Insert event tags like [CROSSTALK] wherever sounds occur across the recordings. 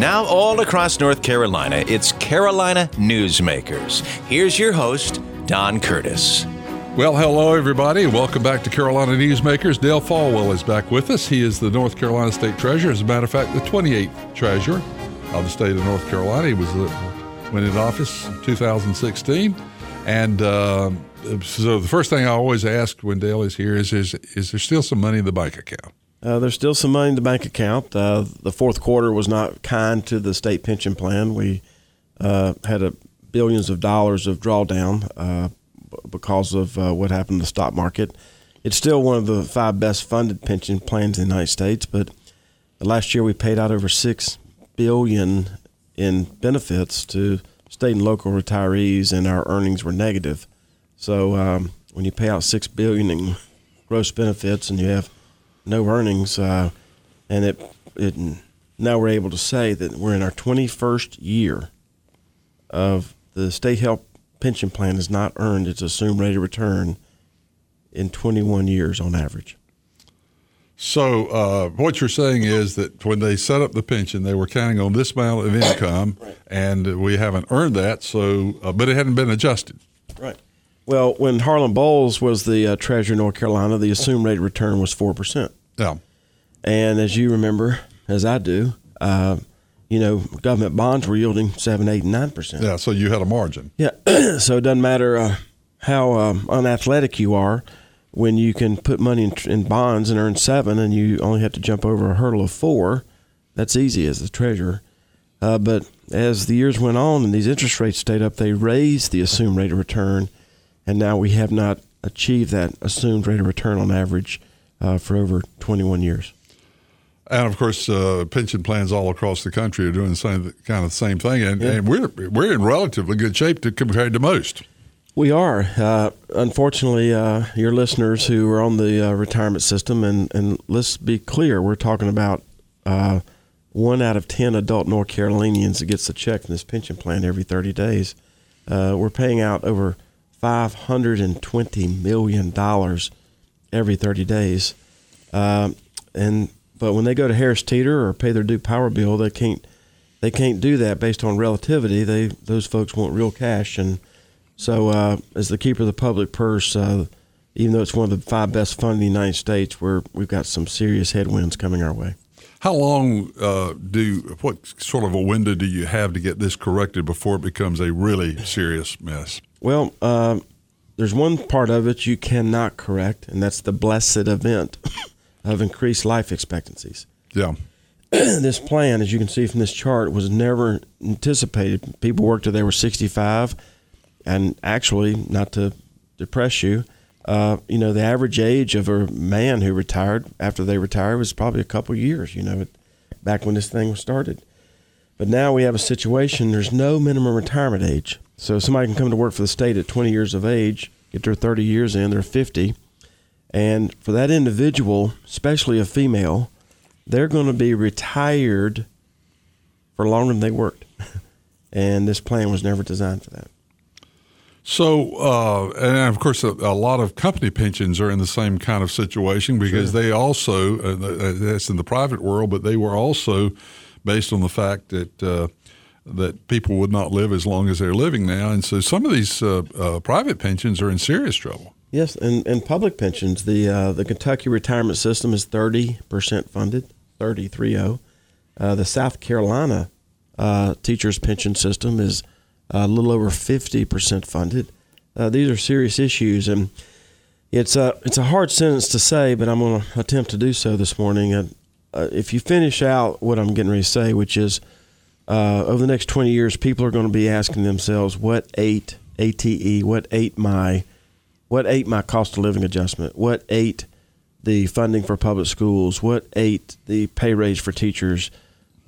Now, all across North Carolina, it's Carolina Newsmakers. Here's your host, Don Curtis. Well, hello, everybody. Welcome back to Carolina Newsmakers. Dale Folwell is back with us. He is the North Carolina State Treasurer. As a matter of fact, the 28th Treasurer of the state of North Carolina. He was uh, went in office in 2016. And uh, so the first thing I always ask when Dale is here is, is, is there still some money in the bank account? Uh, there's still some money in the bank account. Uh, the fourth quarter was not kind to the state pension plan. We uh, had a billions of dollars of drawdown uh, because of uh, what happened in the stock market. It's still one of the five best funded pension plans in the United States, but last year we paid out over six billion in benefits to state and local retirees, and our earnings were negative. So um, when you pay out six billion in gross benefits and you have no earnings, uh, and it, it now we're able to say that we're in our 21st year of the state health pension plan has not earned its assumed rate of return in 21 years on average. So uh, what you're saying is that when they set up the pension, they were counting on this amount of income, right. and we haven't earned that. So, uh, but it hadn't been adjusted. Well, when Harlan Boyles was the uh, treasurer of North Carolina, the assumed rate of return was four percent. Yeah. And as you remember, as I do, uh, you know, government bonds were yielding seven, eight, and nine percent. Yeah. So you had a margin. Yeah. [CLEARS THROAT] so it doesn't matter uh, how um, unathletic you are when you can put money in, in, bonds and earn seven, and you only have to jump over a hurdle of four. That's easy as the treasurer. Uh, but as the years went on and these interest rates stayed up, they raised the assumed rate of return, and now we have not achieved that assumed rate of return on average uh, for over 21 years. And of course, uh, pension plans all across the country are doing the same kind of the same thing, and, yeah. and we're we're in relatively good shape to, compared to most. We are. Uh, unfortunately, uh, your listeners who are on the uh, retirement system, and, and let's be clear, we're talking about uh, one out of 10 adult North Carolinians that gets a check from this pension plan every 30 days. Uh, we're paying out over $520 million every 30 days. Um, and But when they go to Harris Teeter or pay their Duke Power bill, they can't they can't do that based on relativity. They Those folks want real cash. and so, uh, as the keeper of the public purse, uh, even though it's one of the five best funds in the United States, we're, we've got some serious headwinds coming our way. How long uh, do what sort of a window do you have to get this corrected before it becomes a really serious mess? Well, uh, there's one part of it you cannot correct, and that's the blessed event of increased life expectancies. Yeah. [CLEARS THROAT] this plan, as you can see from this chart, was never anticipated. People worked till they were 65 and actually, not to depress you, uh, you know, the average age of a man who retired after they retired was probably a couple years, you know, back when this thing was started. But now we have a situation, there's no minimum retirement age. So somebody can come to work for the state at 20 years of age, get their 30 years in, they're 50. And for that individual, especially a female, they're going to be retired for longer than they worked. [LAUGHS] and this plan was never designed for that. So, uh, and of course, a, a, lot of company pensions are in the same kind of situation because sure. they also, uh, uh, that's in the private world, but they were also based on the fact that uh, that people would not live as long as they're living now, and so some of these uh, uh, private pensions are in serious trouble. Yes, and, and public pensions, the the Kentucky retirement system is thirty percent funded, thirty three zero. Oh. The South Carolina teachers pension system is a little over 50% funded. Uh, these are serious issues, and it's a, it's a hard sentence to say, but I'm going to attempt to do so this morning. Uh, uh, if you finish out what I'm getting ready to say, which is uh, over the next 20 years, people are going to be asking themselves, what ate ATE, what ate my, what ate my cost of living adjustment, what ate the funding for public schools, what ate the pay raise for teachers,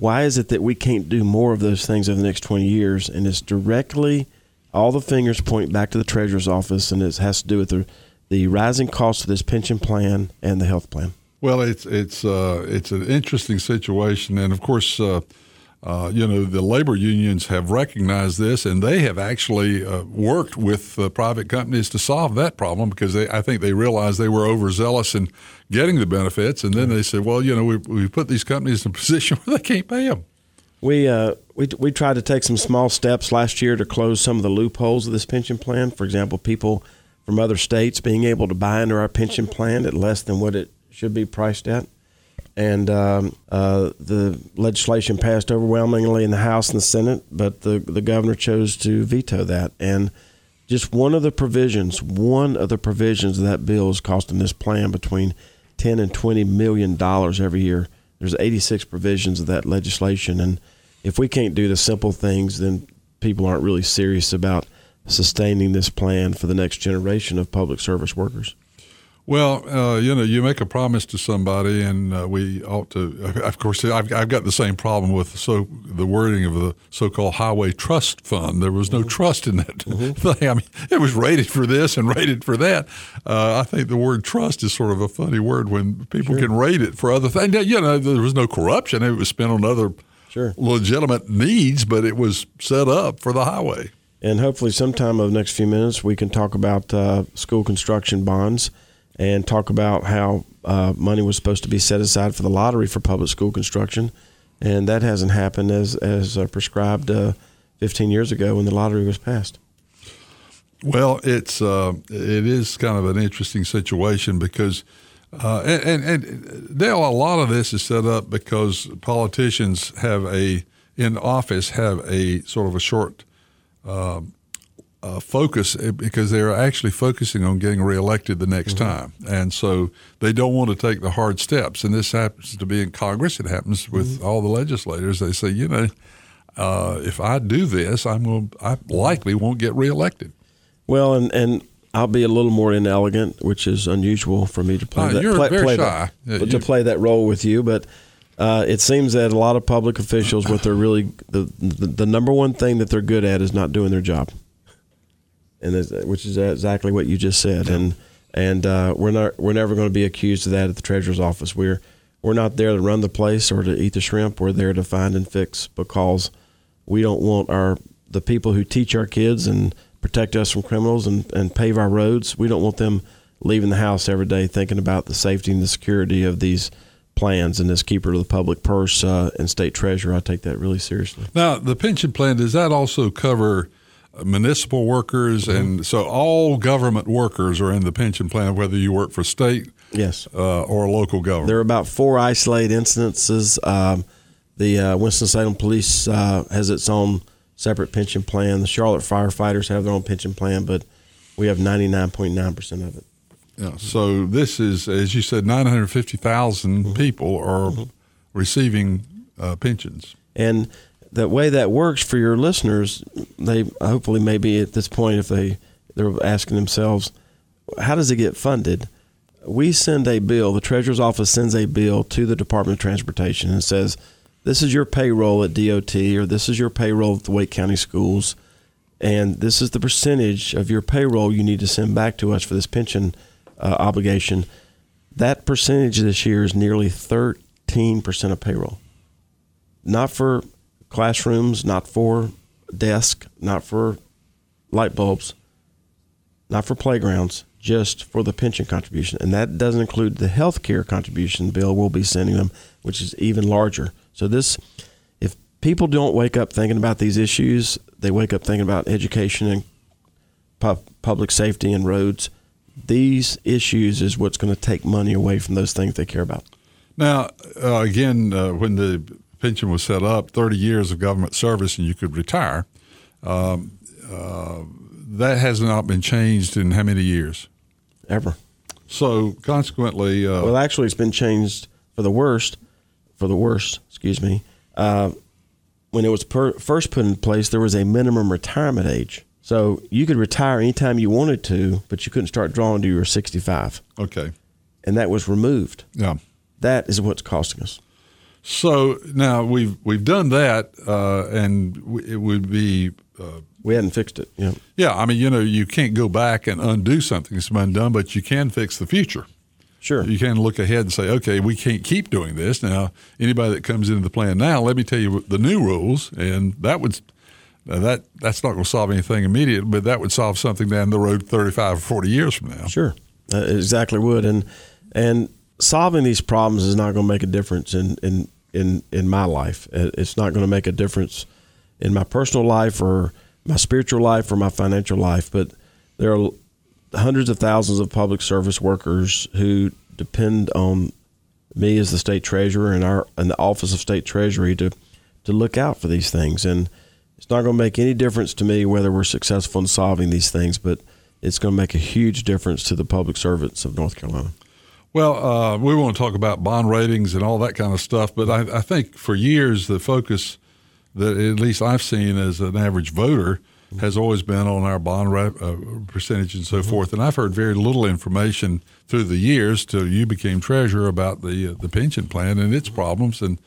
why is it that we can't do more of those things over the next 20 years? And it's directly, all the fingers point back to the treasurer's office, and it has to do with the, the rising cost of this pension plan and the health plan. Well, it's it's uh, it's an interesting situation, and of course, uh, uh, you know, the labor unions have recognized this, and they have actually uh, worked with uh, private companies to solve that problem because they, I think they realized they were overzealous in getting the benefits, and then they said, well, you know, we we put these companies in a [LAUGHS] position where they can't pay them. We uh, we we tried to take some small steps last year to close some of the loopholes of this pension plan. For example, people from other states being able to buy into our pension plan at less than what it should be priced at. And um, uh, the legislation passed overwhelmingly in the House and the Senate, but the the governor chose to veto that. And just one of the provisions, one of the provisions of that bill is costing this plan between ten and twenty million dollars every year. There's 86 provisions of that legislation, and if we can't do the simple things, then people aren't really serious about sustaining this plan for the next generation of public service workers. Well, uh, you know, you make a promise to somebody, and uh, we ought to. Of course, I've, I've got the same problem with so the wording of the so-called highway trust fund. There was no mm-hmm. trust in that mm-hmm. [LAUGHS] thing. I mean, it was rated for this and rated for that. Uh, I think the word trust is sort of a funny word when people sure. can rate it for other things. You know, there was no corruption; it was spent on other sure. legitimate needs, but it was set up for the highway. And hopefully, sometime over the next few minutes, we can talk about uh, school construction bonds and talk about how uh, money was supposed to be set aside for the lottery for public school construction, and that hasn't happened as as uh, prescribed uh, 15 years ago when the lottery was passed. Well, it's uh, it is kind of an interesting situation because. Uh, and, and, and Dale, a lot of this is set up because politicians have a in office have a sort of a short uh, focus eh, because they're actually focusing on getting reelected the next mm-hmm. time, and so they don't want to take the hard steps. And this happens to be in Congress. It happens with mm-hmm. all the legislators. They say, you know, uh, if I do this, I'm going. I likely won't get reelected. Well, and and I'll be a little more inelegant, which is unusual for me to play uh, that. You're play, very play shy. That, yeah, to play that role with you, but. Uh, it seems that a lot of public officials, what they're really the, the, the number one thing that they're good at is not doing their job and which is exactly what you just said. And and uh, we're not we're never going to be accused of that at the treasurer's office. We're we're not there to run the place or to eat the shrimp. We're there to find and fix because we don't want our the people who teach our kids and protect us from criminals and, and pave our roads. We don't want them leaving the house every day thinking about the safety and the security of these plans and as keeper of the public purse uh, and state treasurer, I take that really seriously. Now, the pension plan does that also cover municipal workers, mm-hmm. and so all government workers are in the pension plan, whether you work for state yes uh, or local government. There are about four isolated instances. Um, the uh, Winston Salem Police uh, has its own separate pension plan. The Charlotte firefighters have their own pension plan, but we have ninety nine point nine percent of it. Yeah. So this is, as you said, nine hundred fifty thousand mm mm-hmm. people are mm-hmm. receiving uh, pensions. And the way that works for your listeners, they hopefully maybe at this point, if they they're asking themselves, how does it get funded? We send a bill. The treasurer's office sends a bill to the Department of Transportation and says, "This is your payroll at DOT, or this is your payroll at the Wake County Schools, and this is the percentage of your payroll you need to send back to us for this pension uh, obligation." That percentage this year is nearly 13% of payroll. Not for classrooms, not for desks, not for light bulbs, not for playgrounds, just for the pension contribution. And that doesn't include the health care contribution bill we'll be sending them, which is even larger. So this if people don't wake up thinking about these issues, they wake up thinking about education and pu- public safety and roads. These issues is what's going to take money away from those things they care about. Now, uh, again, uh, when the pension was set up, 30 years of government service and you could retire. Um, uh, that has not been changed in how many years? Ever. So consequently, uh, well, actually, it's been changed for the worst. For the worst, excuse me. Uh, when it was per, first put in place, there was a minimum retirement age. So you could retire anytime you wanted to, but you couldn't start drawing until you were 65. Okay. And that was removed. Yeah. That is what's costing us. So now we've we've done that, uh, and it would be. Uh, we hadn't fixed it. Yeah. Yeah. I mean, you know, you can't go back and undo something that's been done, but you can fix the future. Sure. You can look ahead and say, okay, we can't keep doing this. Now, anybody that comes into the plan now, let me tell you the new rules, and that would that that's not going to solve anything immediate, but that would solve something down the road 35 or 40 years from now. Sure, uh, exactly would, and and solving these problems is not going to make a difference in, in in in my life. It's not going to make a difference in my personal life or my spiritual life or my financial life. But there are hundreds of thousands of public service workers who depend on me as the state treasurer and our and the office of state treasury to to look out for these things and it's not going to make any difference to me whether we're successful in solving these things but it's going to make a huge difference to the public servants of North Carolina. Well, uh, we want to talk about bond ratings and all that kind of stuff, but I, I think for years the focus that at least I've seen as an average voter has always been on our bond uh, percentage and so mm-hmm. forth. And I've heard very little information through the years till you became treasurer about the uh, the pension plan and its problems. And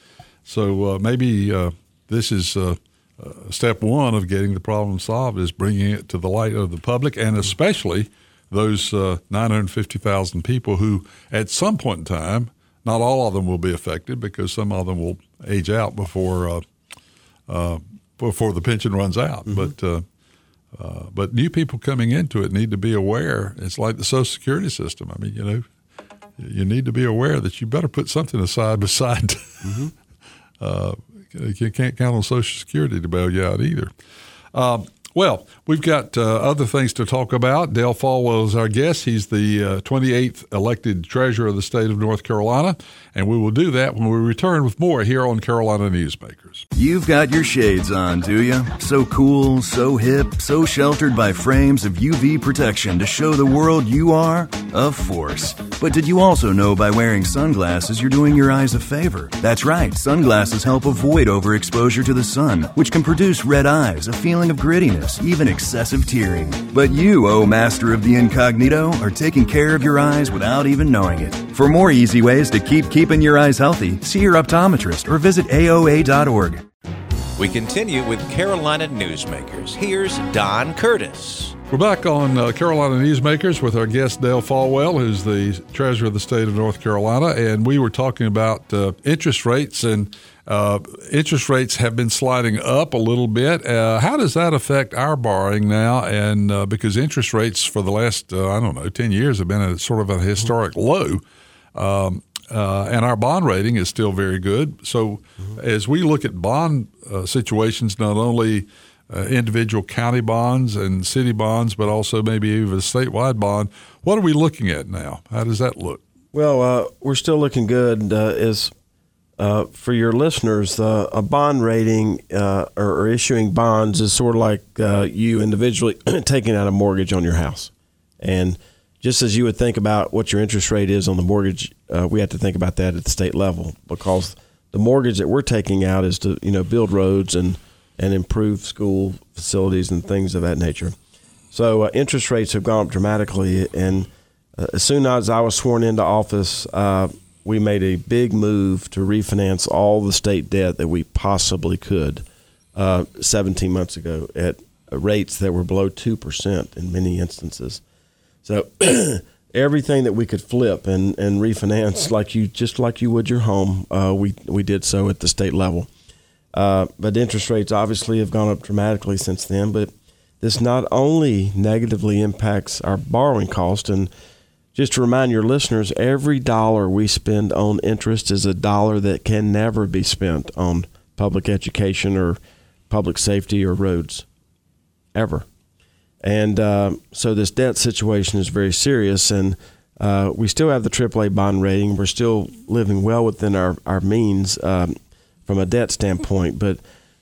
so uh, maybe uh, this is uh, uh, step one of getting the problem solved is bringing it to the light of the public and especially those 950,000 people who, at some point in time, not all of them will be affected because some of them will age out before before the pension runs out. Mm-hmm. But uh, but new people coming into it need to be aware. It's like the Social Security system. I mean, you know, you need to be aware that you better put something aside beside. [LAUGHS] Mm-hmm. uh, you can't count on Social Security to bail you out either. Um, well, we've got uh, other things to talk about. Dale Folwell is our guest. He's the uh, 28th elected treasurer of the state of North Carolina, and we will do that when we return with more here on Carolina Newsmakers. You've got your shades on, do you? So cool, so hip, so sheltered by frames of UV protection to show the world you are a force. But did you also know by wearing sunglasses you're doing your eyes a favor? That's right, sunglasses help avoid overexposure to the sun, which can produce red eyes, a feeling of grittiness even excessive tearing. But you, oh master of the incognito, are taking care of your eyes without even knowing it. For more easy ways to keep keeping your eyes healthy, see your optometrist or visit AOA.org. We continue with Carolina Newsmakers. Here's Don Curtis. We're back on uh, Carolina Newsmakers with our guest Dale Folwell, who's the treasurer of the state of North Carolina, and we were talking about uh, interest rates and uh, interest rates have been sliding up a little bit. Uh, how does that affect our borrowing now? And uh, because interest rates for the last, uh, I don't know, 10 years have been at sort of a historic low. Um, uh, and our bond rating is still very good. So, mm-hmm. as we look at bond uh, situations, not only individual county bonds and city bonds, but also maybe even a statewide bond, what are we looking at now? How does that look? Well, we're still looking good. as uh, for your listeners, uh, a bond rating uh, or, or, issuing bonds is sort of like uh, you individually [CLEARS THROAT] taking out a mortgage on your house. And just as you would think about what your interest rate is on the mortgage, uh, we have to think about that at the state level because the mortgage that we're taking out is to you know build roads and and improve school facilities and things of that nature. So interest rates have gone up dramatically, and as soon as I was sworn into office we made a big move to refinance all the state debt that we possibly could uh, 17 months ago at rates that were below 2% in many instances. So [CLEARS THROAT] everything that we could flip and, and refinance like you just like you would your home, uh, we, we did so at the state level. Uh, but interest rates obviously have gone up dramatically since then. But this not only negatively impacts our borrowing cost and – just to remind your listeners, every dollar we spend on interest is a dollar that can never be spent on public education or public safety or roads, ever. And uh, so this debt situation is very serious, and uh, we still have the AAA bond rating. We're still living well within our, our means um, from a debt standpoint, but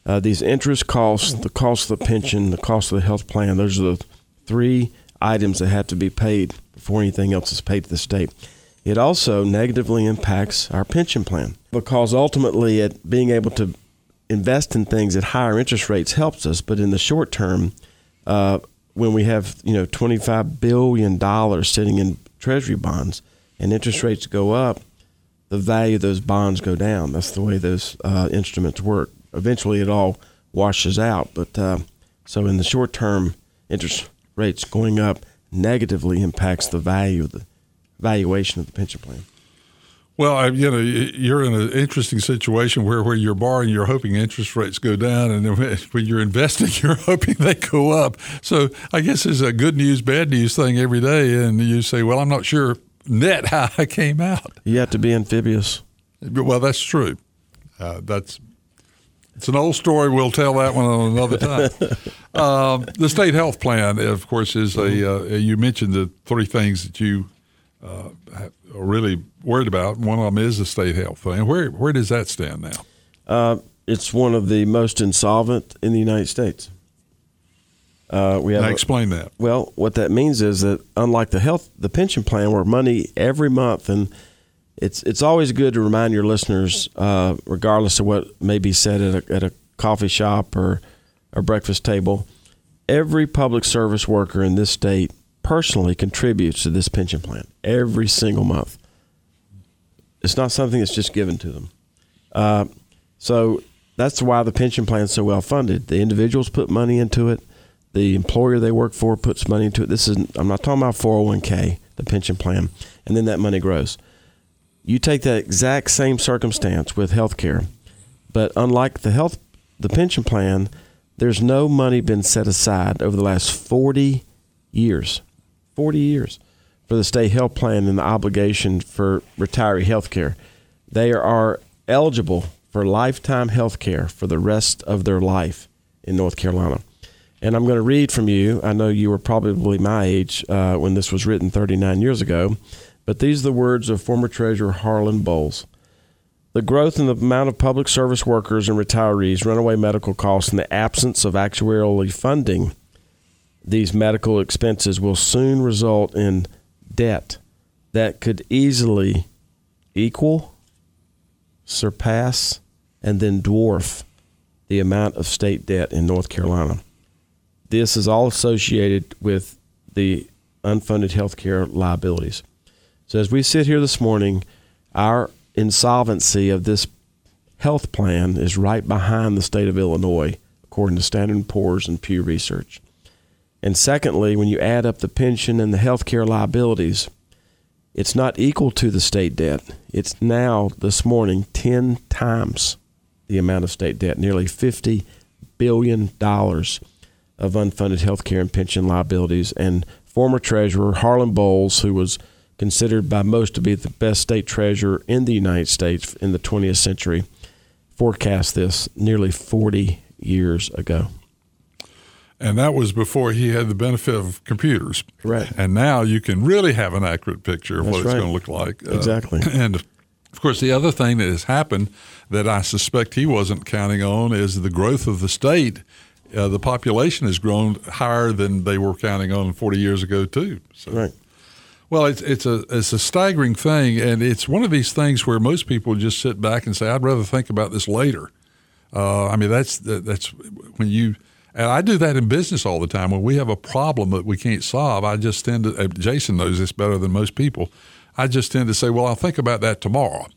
uh, these interest costs, the cost of the pension, the cost of the health plan, those are the three items that have to be paid before anything else is paid to the state. It also negatively impacts our pension plan because ultimately, being able to invest in things at higher interest rates helps us, but in the short term, uh, when we have you know twenty five billion dollars sitting in Treasury bonds and interest rates go up, the value of those bonds go down. That's the way those uh, instruments work. Eventually, it all washes out, but uh, so in the short term, interest rates going up negatively impacts the value of the valuation of the pension plan. Well, you know, you're in an interesting situation where, where you're borrowing, you're hoping interest rates go down, and [LAUGHS] when you're investing, [LAUGHS] you're hoping they go up. So I guess it's a good news, bad news thing every day. And you say, well, I'm not sure net [LAUGHS] how I came out. You have to be amphibious. Well, that's true. Uh, that's it's an old story. We'll tell that one on another time. [LAUGHS] um, the state health plan, of course, is a. Uh, you mentioned the three things that you uh, are really worried about. One of them is the state health plan. Where where does that stand now? Uh, it's one of the most insolvent in the United States. Uh, we have now explain that. Well, what that means is that unlike the health, the pension plan, where money every month, and it's it's always good to remind your listeners, uh, regardless of what may be said at a, at a coffee shop or a breakfast table, every public service worker in this state personally contributes to this pension plan every single month. It's not something that's just given to them. Uh, so that's why the pension plan is so well funded. The individuals put money into it the employer they work for puts money into it. This is I'm not talking about 401k, the pension plan, and then that money grows. You take that exact same circumstance with healthcare, but unlike the health the pension plan, there's no money been set aside over the last 40 years. 40 years for the state health plan and the obligation for retiree health care. They are eligible for lifetime health care for the rest of their life in North Carolina. And I'm going to read from you. I know you were probably my age uh, when this was written 39 years ago, but these are the words of former Treasurer Harlan Boyles. The growth in the amount of public service workers and retirees, runaway medical costs, and the absence of actuarially funding these medical expenses will soon result in debt that could easily equal, surpass, and then dwarf the amount of state debt in North Carolina this is all associated with the unfunded health care liabilities. So as we sit here this morning, our insolvency of this health plan is right behind the state of Illinois, according to Standard & Poor's and Pew Research. And secondly, when you add up the pension and the health care liabilities, it's not equal to the state debt. It's now, this morning, 10 times the amount of state debt, nearly $50 billion of unfunded health care and pension liabilities. And former treasurer Harlan Boyles, who was considered by most to be the best state treasurer in the United States in the 20th century, forecast this nearly 40 years ago. And that was before he had the benefit of computers. Right. And now you can really have an accurate picture of That's what right. it's going to look like. Uh, exactly. Uh, [CLEARS THROAT] and of course, the other thing that has happened that I suspect he wasn't counting on is the growth of the state uh, the population has grown higher than they were counting on 40 years ago too. So. Right. Well, it's it's a it's a staggering thing, and it's one of these things where most people just sit back and say, "I'd rather think about this later." Uh, I mean, that's that's when you and I do that in business all the time. When we have a problem that we can't solve, I just tend to. Jason knows this better than most people. I just tend to say, "Well, I'll think about that tomorrow,"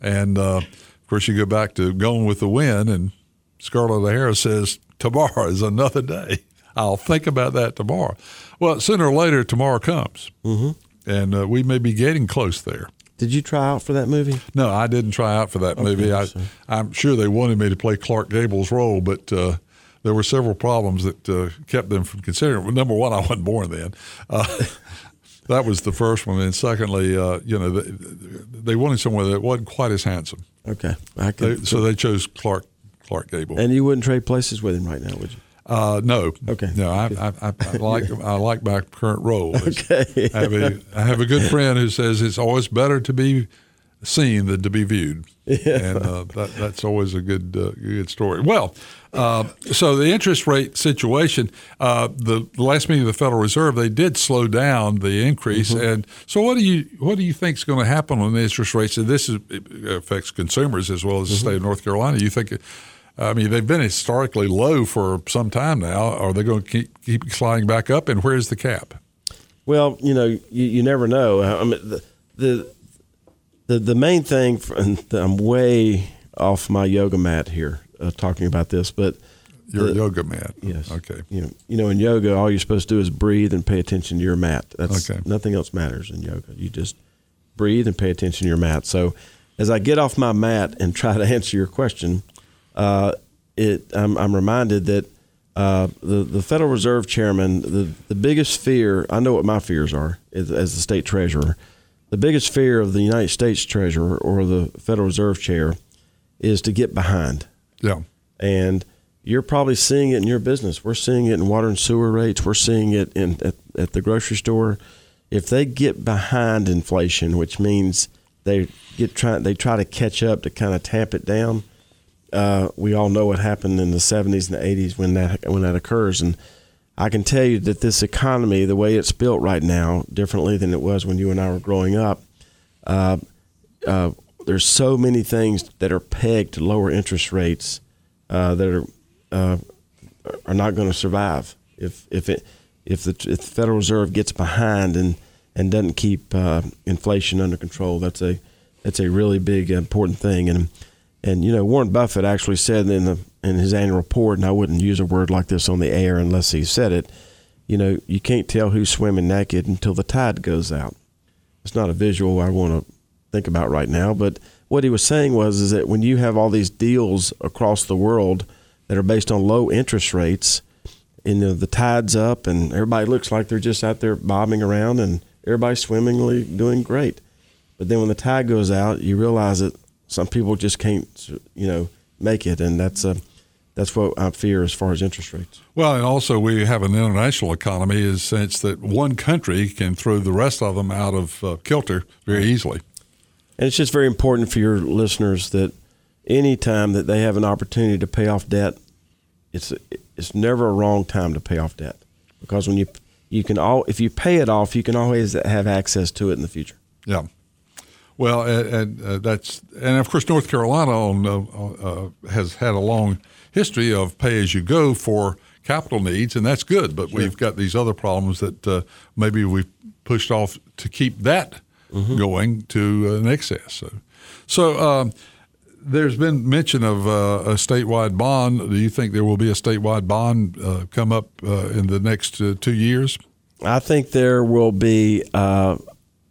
and uh, of course, you go back to going with the wind, and Scarlett O'Hara says, tomorrow is another day. I'll think about that tomorrow. Well, sooner or later, tomorrow comes, mm-hmm. And uh, we may be getting close there. Did you try out for that movie? No, I didn't try out for that okay, movie. I, am sure they wanted me to play Clark Gable's role, but uh, there were several problems that uh, kept them from considering. Well, number one, I wasn't born then. Uh, [LAUGHS] that was the first one, and secondly, uh, you know, they, they, wanted someone that wasn't quite as handsome. Okay, they, so they chose Clark Clark Gable. And you wouldn't trade places with him right now, would you? Uh, no. Okay. No, I, I, I, I like [LAUGHS] I like my current role. Okay. I have, a, I have a good friend who says it's always better to be seen than to be viewed. Yeah. And uh, that, that's always a good uh, good story. Well, uh, so the interest rate situation, uh, the, the, last meeting of the Federal Reserve, they did slow down the increase. Mm-hmm. And so, what do you what do you think is going to happen on the interest rates? And this is, affects consumers as well as the mm-hmm. state of North Carolina. You think? I mean, they've been historically low for some time now. Are they going to keep, keep sliding back up? And where's the cap? Well, you know, you, you never know. I mean, the, the the the main thing, for, [LAUGHS] and I'm way off my yoga mat here uh, talking about this, but your yoga mat. Yes. Okay. You know, you know, in yoga, all you're supposed to do is breathe and pay attention to your mat. That's okay. nothing else matters in yoga. You just breathe and pay attention to your mat. So, as I get off my mat and [LAUGHS] try to answer your question, uh, it I'm, I'm, reminded that uh, the the Federal Reserve Chairman, the the biggest fear I know what my fears are as, as the state treasurer. The biggest fear of the United States Treasurer or the Federal Reserve Chair is to get behind. Yeah. And you're probably seeing it in your business. We're seeing it in water and sewer rates. We're seeing it in at, at the grocery store. If they get behind inflation, which means they get try they try to catch up to kind of tamp it down. Uh, we all know what happened in the 70s and the 80s when that when that occurs, and I can tell you that this economy, the way it's built right now, differently than it was when you and I were growing up. Uh, uh, there's so many things that are pegged to lower interest rates uh, that are uh, are not going to survive if if it if the, if the Federal Reserve gets behind and and doesn't keep uh, inflation under control. That's a that's a really big important thing. And and you know Warren Buffett actually said in the in his annual report, and I wouldn't use a word like this on the air unless he said it. You know, you can't tell who's swimming naked until the tide goes out. It's not a visual I want to think about right now, but what he was saying was is that when you have all these deals across the world that are based on low interest rates, and the, the tide's up, and everybody looks like they're just out there bobbing around, and everybody's swimmingly doing great. But then when the tide goes out, you realize that some people just can't, you know, make it, and that's a that's what I fear as far as interest rates. Well, and also we have an international economy in the sense that one country can throw the rest of them out of uh, kilter very easily. And it's just very important for your listeners that any time that they have an opportunity to pay off debt, it's it's never a wrong time to pay off debt because when you you can all if you pay it off, you can always have access to it in the future. Yeah. Well, and, and uh, that's and of course North Carolina on, uh, uh, has had a long history of pay as you go for capital needs, and that's good. But sure. we've got these other problems that uh, maybe we've pushed off to keep that mm-hmm. going to an excess. So, so um, there's been mention of uh, a statewide bond. Do you think there will be a statewide bond uh, come up uh, in the next uh, two years? I think there will be uh,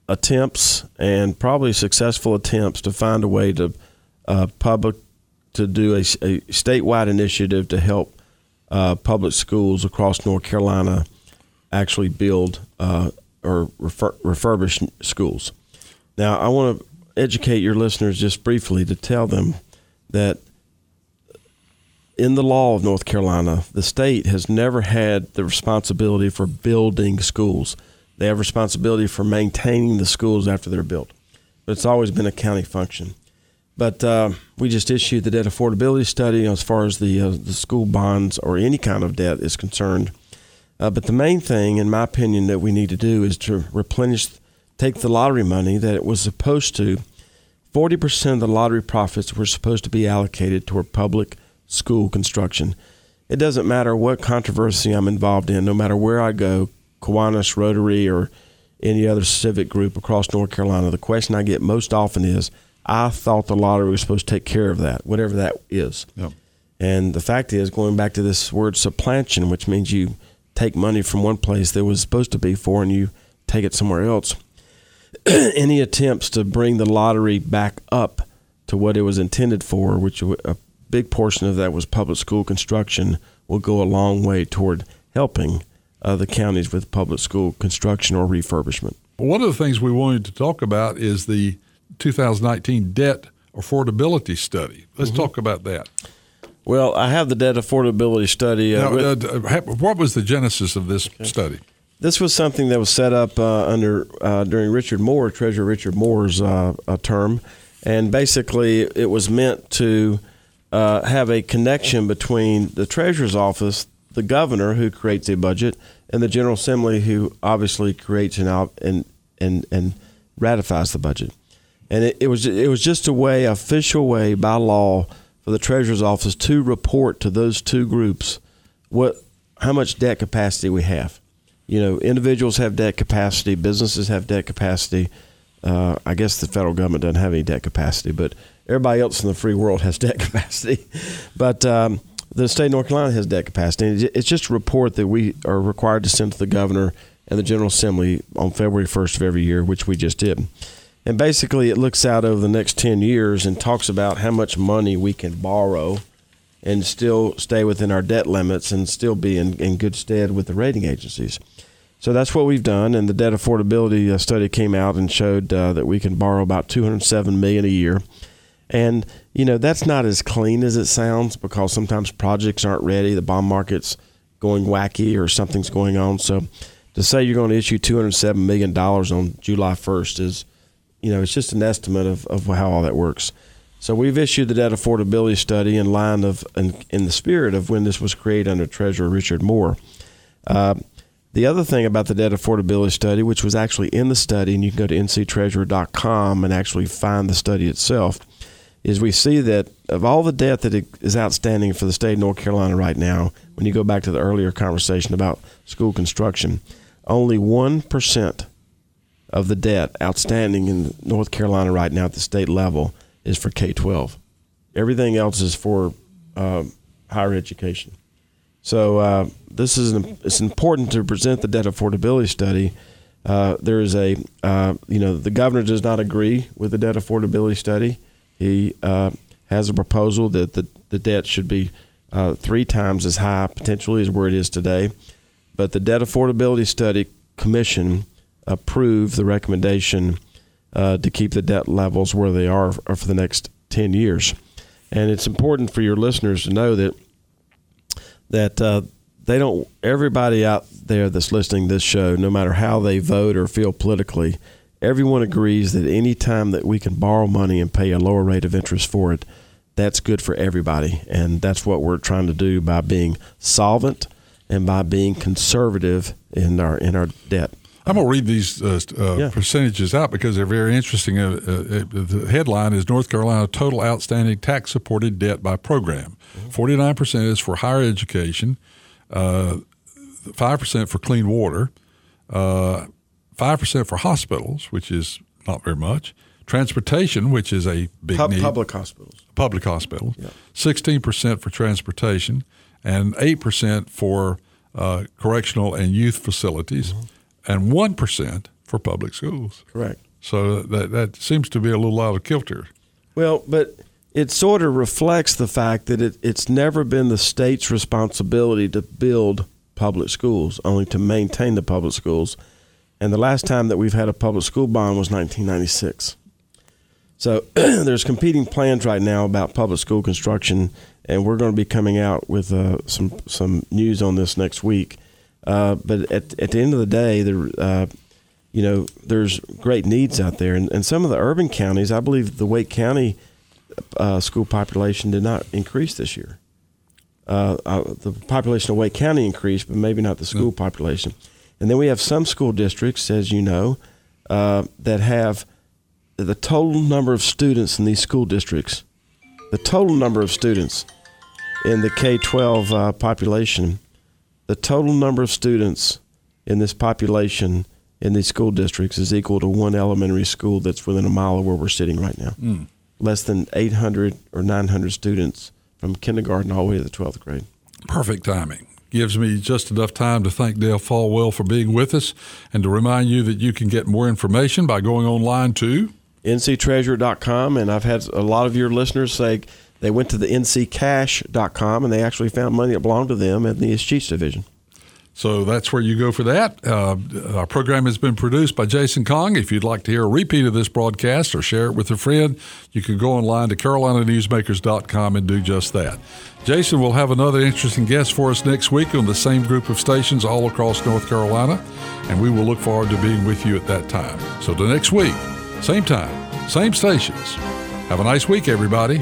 attempts and probably successful attempts to find a way to uh, public to do a, a, statewide initiative to help public schools across North Carolina actually build or refer, refurbish schools. Now, I want to educate your listeners just briefly to tell them that in the law of North Carolina, the state has never had the responsibility for building schools. They have responsibility for maintaining the schools after they're built. But it's always been a county function. But uh, we just issued the debt affordability study as far as the uh, the school bonds or any kind of debt is concerned. Uh, but the main thing, in my opinion, that we need to do is to replenish take the lottery money that it was supposed to. 40% of the lottery profits were supposed to be allocated toward public school construction. It doesn't matter what controversy I'm involved in, no matter where I go, Kiwanis, Rotary, or any other civic group across North Carolina, the question I get most often is I thought the lottery was supposed to take care of that, whatever that is. Yep. And the fact is, going back to this word supplantation, which means you take money from one place that was supposed to be for and you take it somewhere else. [CLEARS THROAT] any attempts to bring the lottery back up to what it was intended for, which a big portion of that was public school construction, will go a long way toward helping uh, the counties with public school construction or refurbishment. One of the things we wanted to talk about is the 2019 debt affordability study. Let's mm-hmm. talk about that. Well, I have the debt affordability study. Uh, now, uh, what was the genesis of this okay. study? This was something that was set up uh, under uh, during Richard Moore, Treasurer Richard Moore's uh, term, and basically it was meant to uh, have a connection between the Treasurer's office, the governor who creates a budget, and the General Assembly who obviously creates and and and and ratifies the budget. And it, it was it was just a way, official way by law, for the Treasurer's office to report to those two groups what how much debt capacity we have you know, individuals have debt capacity, businesses have debt capacity. Uh, I guess the federal government doesn't have any debt capacity, but everybody else in the free world has debt [LAUGHS] capacity. but um, the state of North Carolina has debt capacity. It's just a report that we are required to send to the governor and the General Assembly on February 1st of every year, which we just did. And basically, it looks out over the next 10 years and talks about how much money we can borrow and still stay within our debt limits and still be in, in good stead with the rating agencies. So that's what we've done, and the debt affordability uh, study came out and showed uh, that we can borrow about 207 million a year, And, you know, that's not as clean as it sounds because sometimes projects aren't ready. The bond market's going wacky or something's going on. So to say you're going to issue $207 million on July 1st is, you know, it's just an estimate of, of how all that works. So we've issued the debt affordability study in line of in, in the spirit of when this was created under Treasurer Richard Moore. Uh, the other thing about the debt affordability study, which was actually in the study, and you can go to nctreasurer.com and actually find the study itself, is we see that of all the debt that is outstanding for the state of North Carolina right now, when you go back to the earlier conversation about school construction, only 1% of the debt outstanding in North Carolina right now at the state level is for K 12. Everything else is for uh, higher education. So uh, this is an, it's important to present the debt affordability study. Uh, there is a uh, you know the governor does not agree with the debt affordability study. He uh, has a proposal that the, the debt should be uh, three times as high potentially as where it is today. But the debt affordability study commission approved the recommendation uh, to keep the debt levels where they are for the next 10 years. And it's important for your listeners to know that that uh, they don't. Everybody out there that's listening this show, no matter how they vote or feel politically, everyone agrees that any time that we can borrow money and pay a lower rate of interest for it, that's good for everybody. And that's what we're trying to do by being solvent and by being conservative in our in our debt. I'm going to read these uh, uh, yeah. percentages out because they're very interesting. Uh, uh the headline is North Carolina total outstanding tax supported debt by program. 49% mm-hmm. is for higher education, 5% uh, for clean water, 5% uh, for hospitals, which is not very much, transportation, which is a big Pub- need. Public hospitals. Public hospitals. Yeah. 16% for transportation, and 8% for correctional and youth facilities. Mm-hmm and 1% for public schools. Correct. So that, that seems to be a little out of kilter. Well, but it sort of reflects the fact that it, it's never been the state's responsibility to build public schools, only to maintain the public schools. And the last time that we've had a public school bond was 1996. So [CLEARS THROAT] there's competing plans right now about public school construction, and we're going to be coming out with uh, some some news on this next week. Uh, but at, at the end of the day, there, uh, you know, there's great needs out there, and, and some of the urban counties, I believe, the Wake County uh, school population did not increase this year. Uh, uh, the population of Wake County increased, but maybe not the school population. And then we have some school districts, as you know, that have the total number of students in these school districts, the total number of students in the K 12 population the total number of students in this population in these school districts is equal to one elementary school that's within a mile of where we're sitting right now. Mm. Less than 800 or 900 students from kindergarten all the way to the 12th grade. Perfect timing. Gives me just enough time to thank Dale Folwell for being with us and to remind you that you can get more information by going online to nctreasurer.com. And I've had a lot of your listeners say, they went to the nccash.com and they actually found money that belonged to them in the East division. So that's where you go for that. Uh, our program has been produced by Jason Kong. If you'd like to hear a repeat of this broadcast or share it with a friend, you can go online to carolinanewsmakers.com and do just that. Jason will have another interesting guest for us next week on the same group of stations all across North Carolina, and we will look forward to being with you at that time. So, to next week, same time, same stations. Have a nice week, everybody.